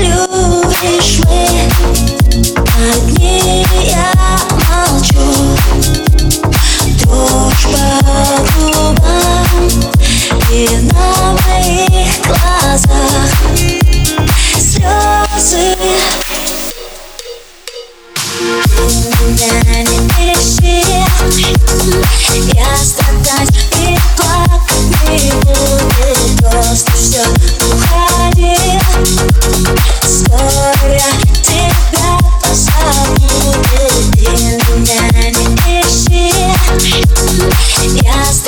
любишь мы Одни я молчу. Дрожь по И на моих глазах. Слезы Меня не ищи Я страдать легко Yes.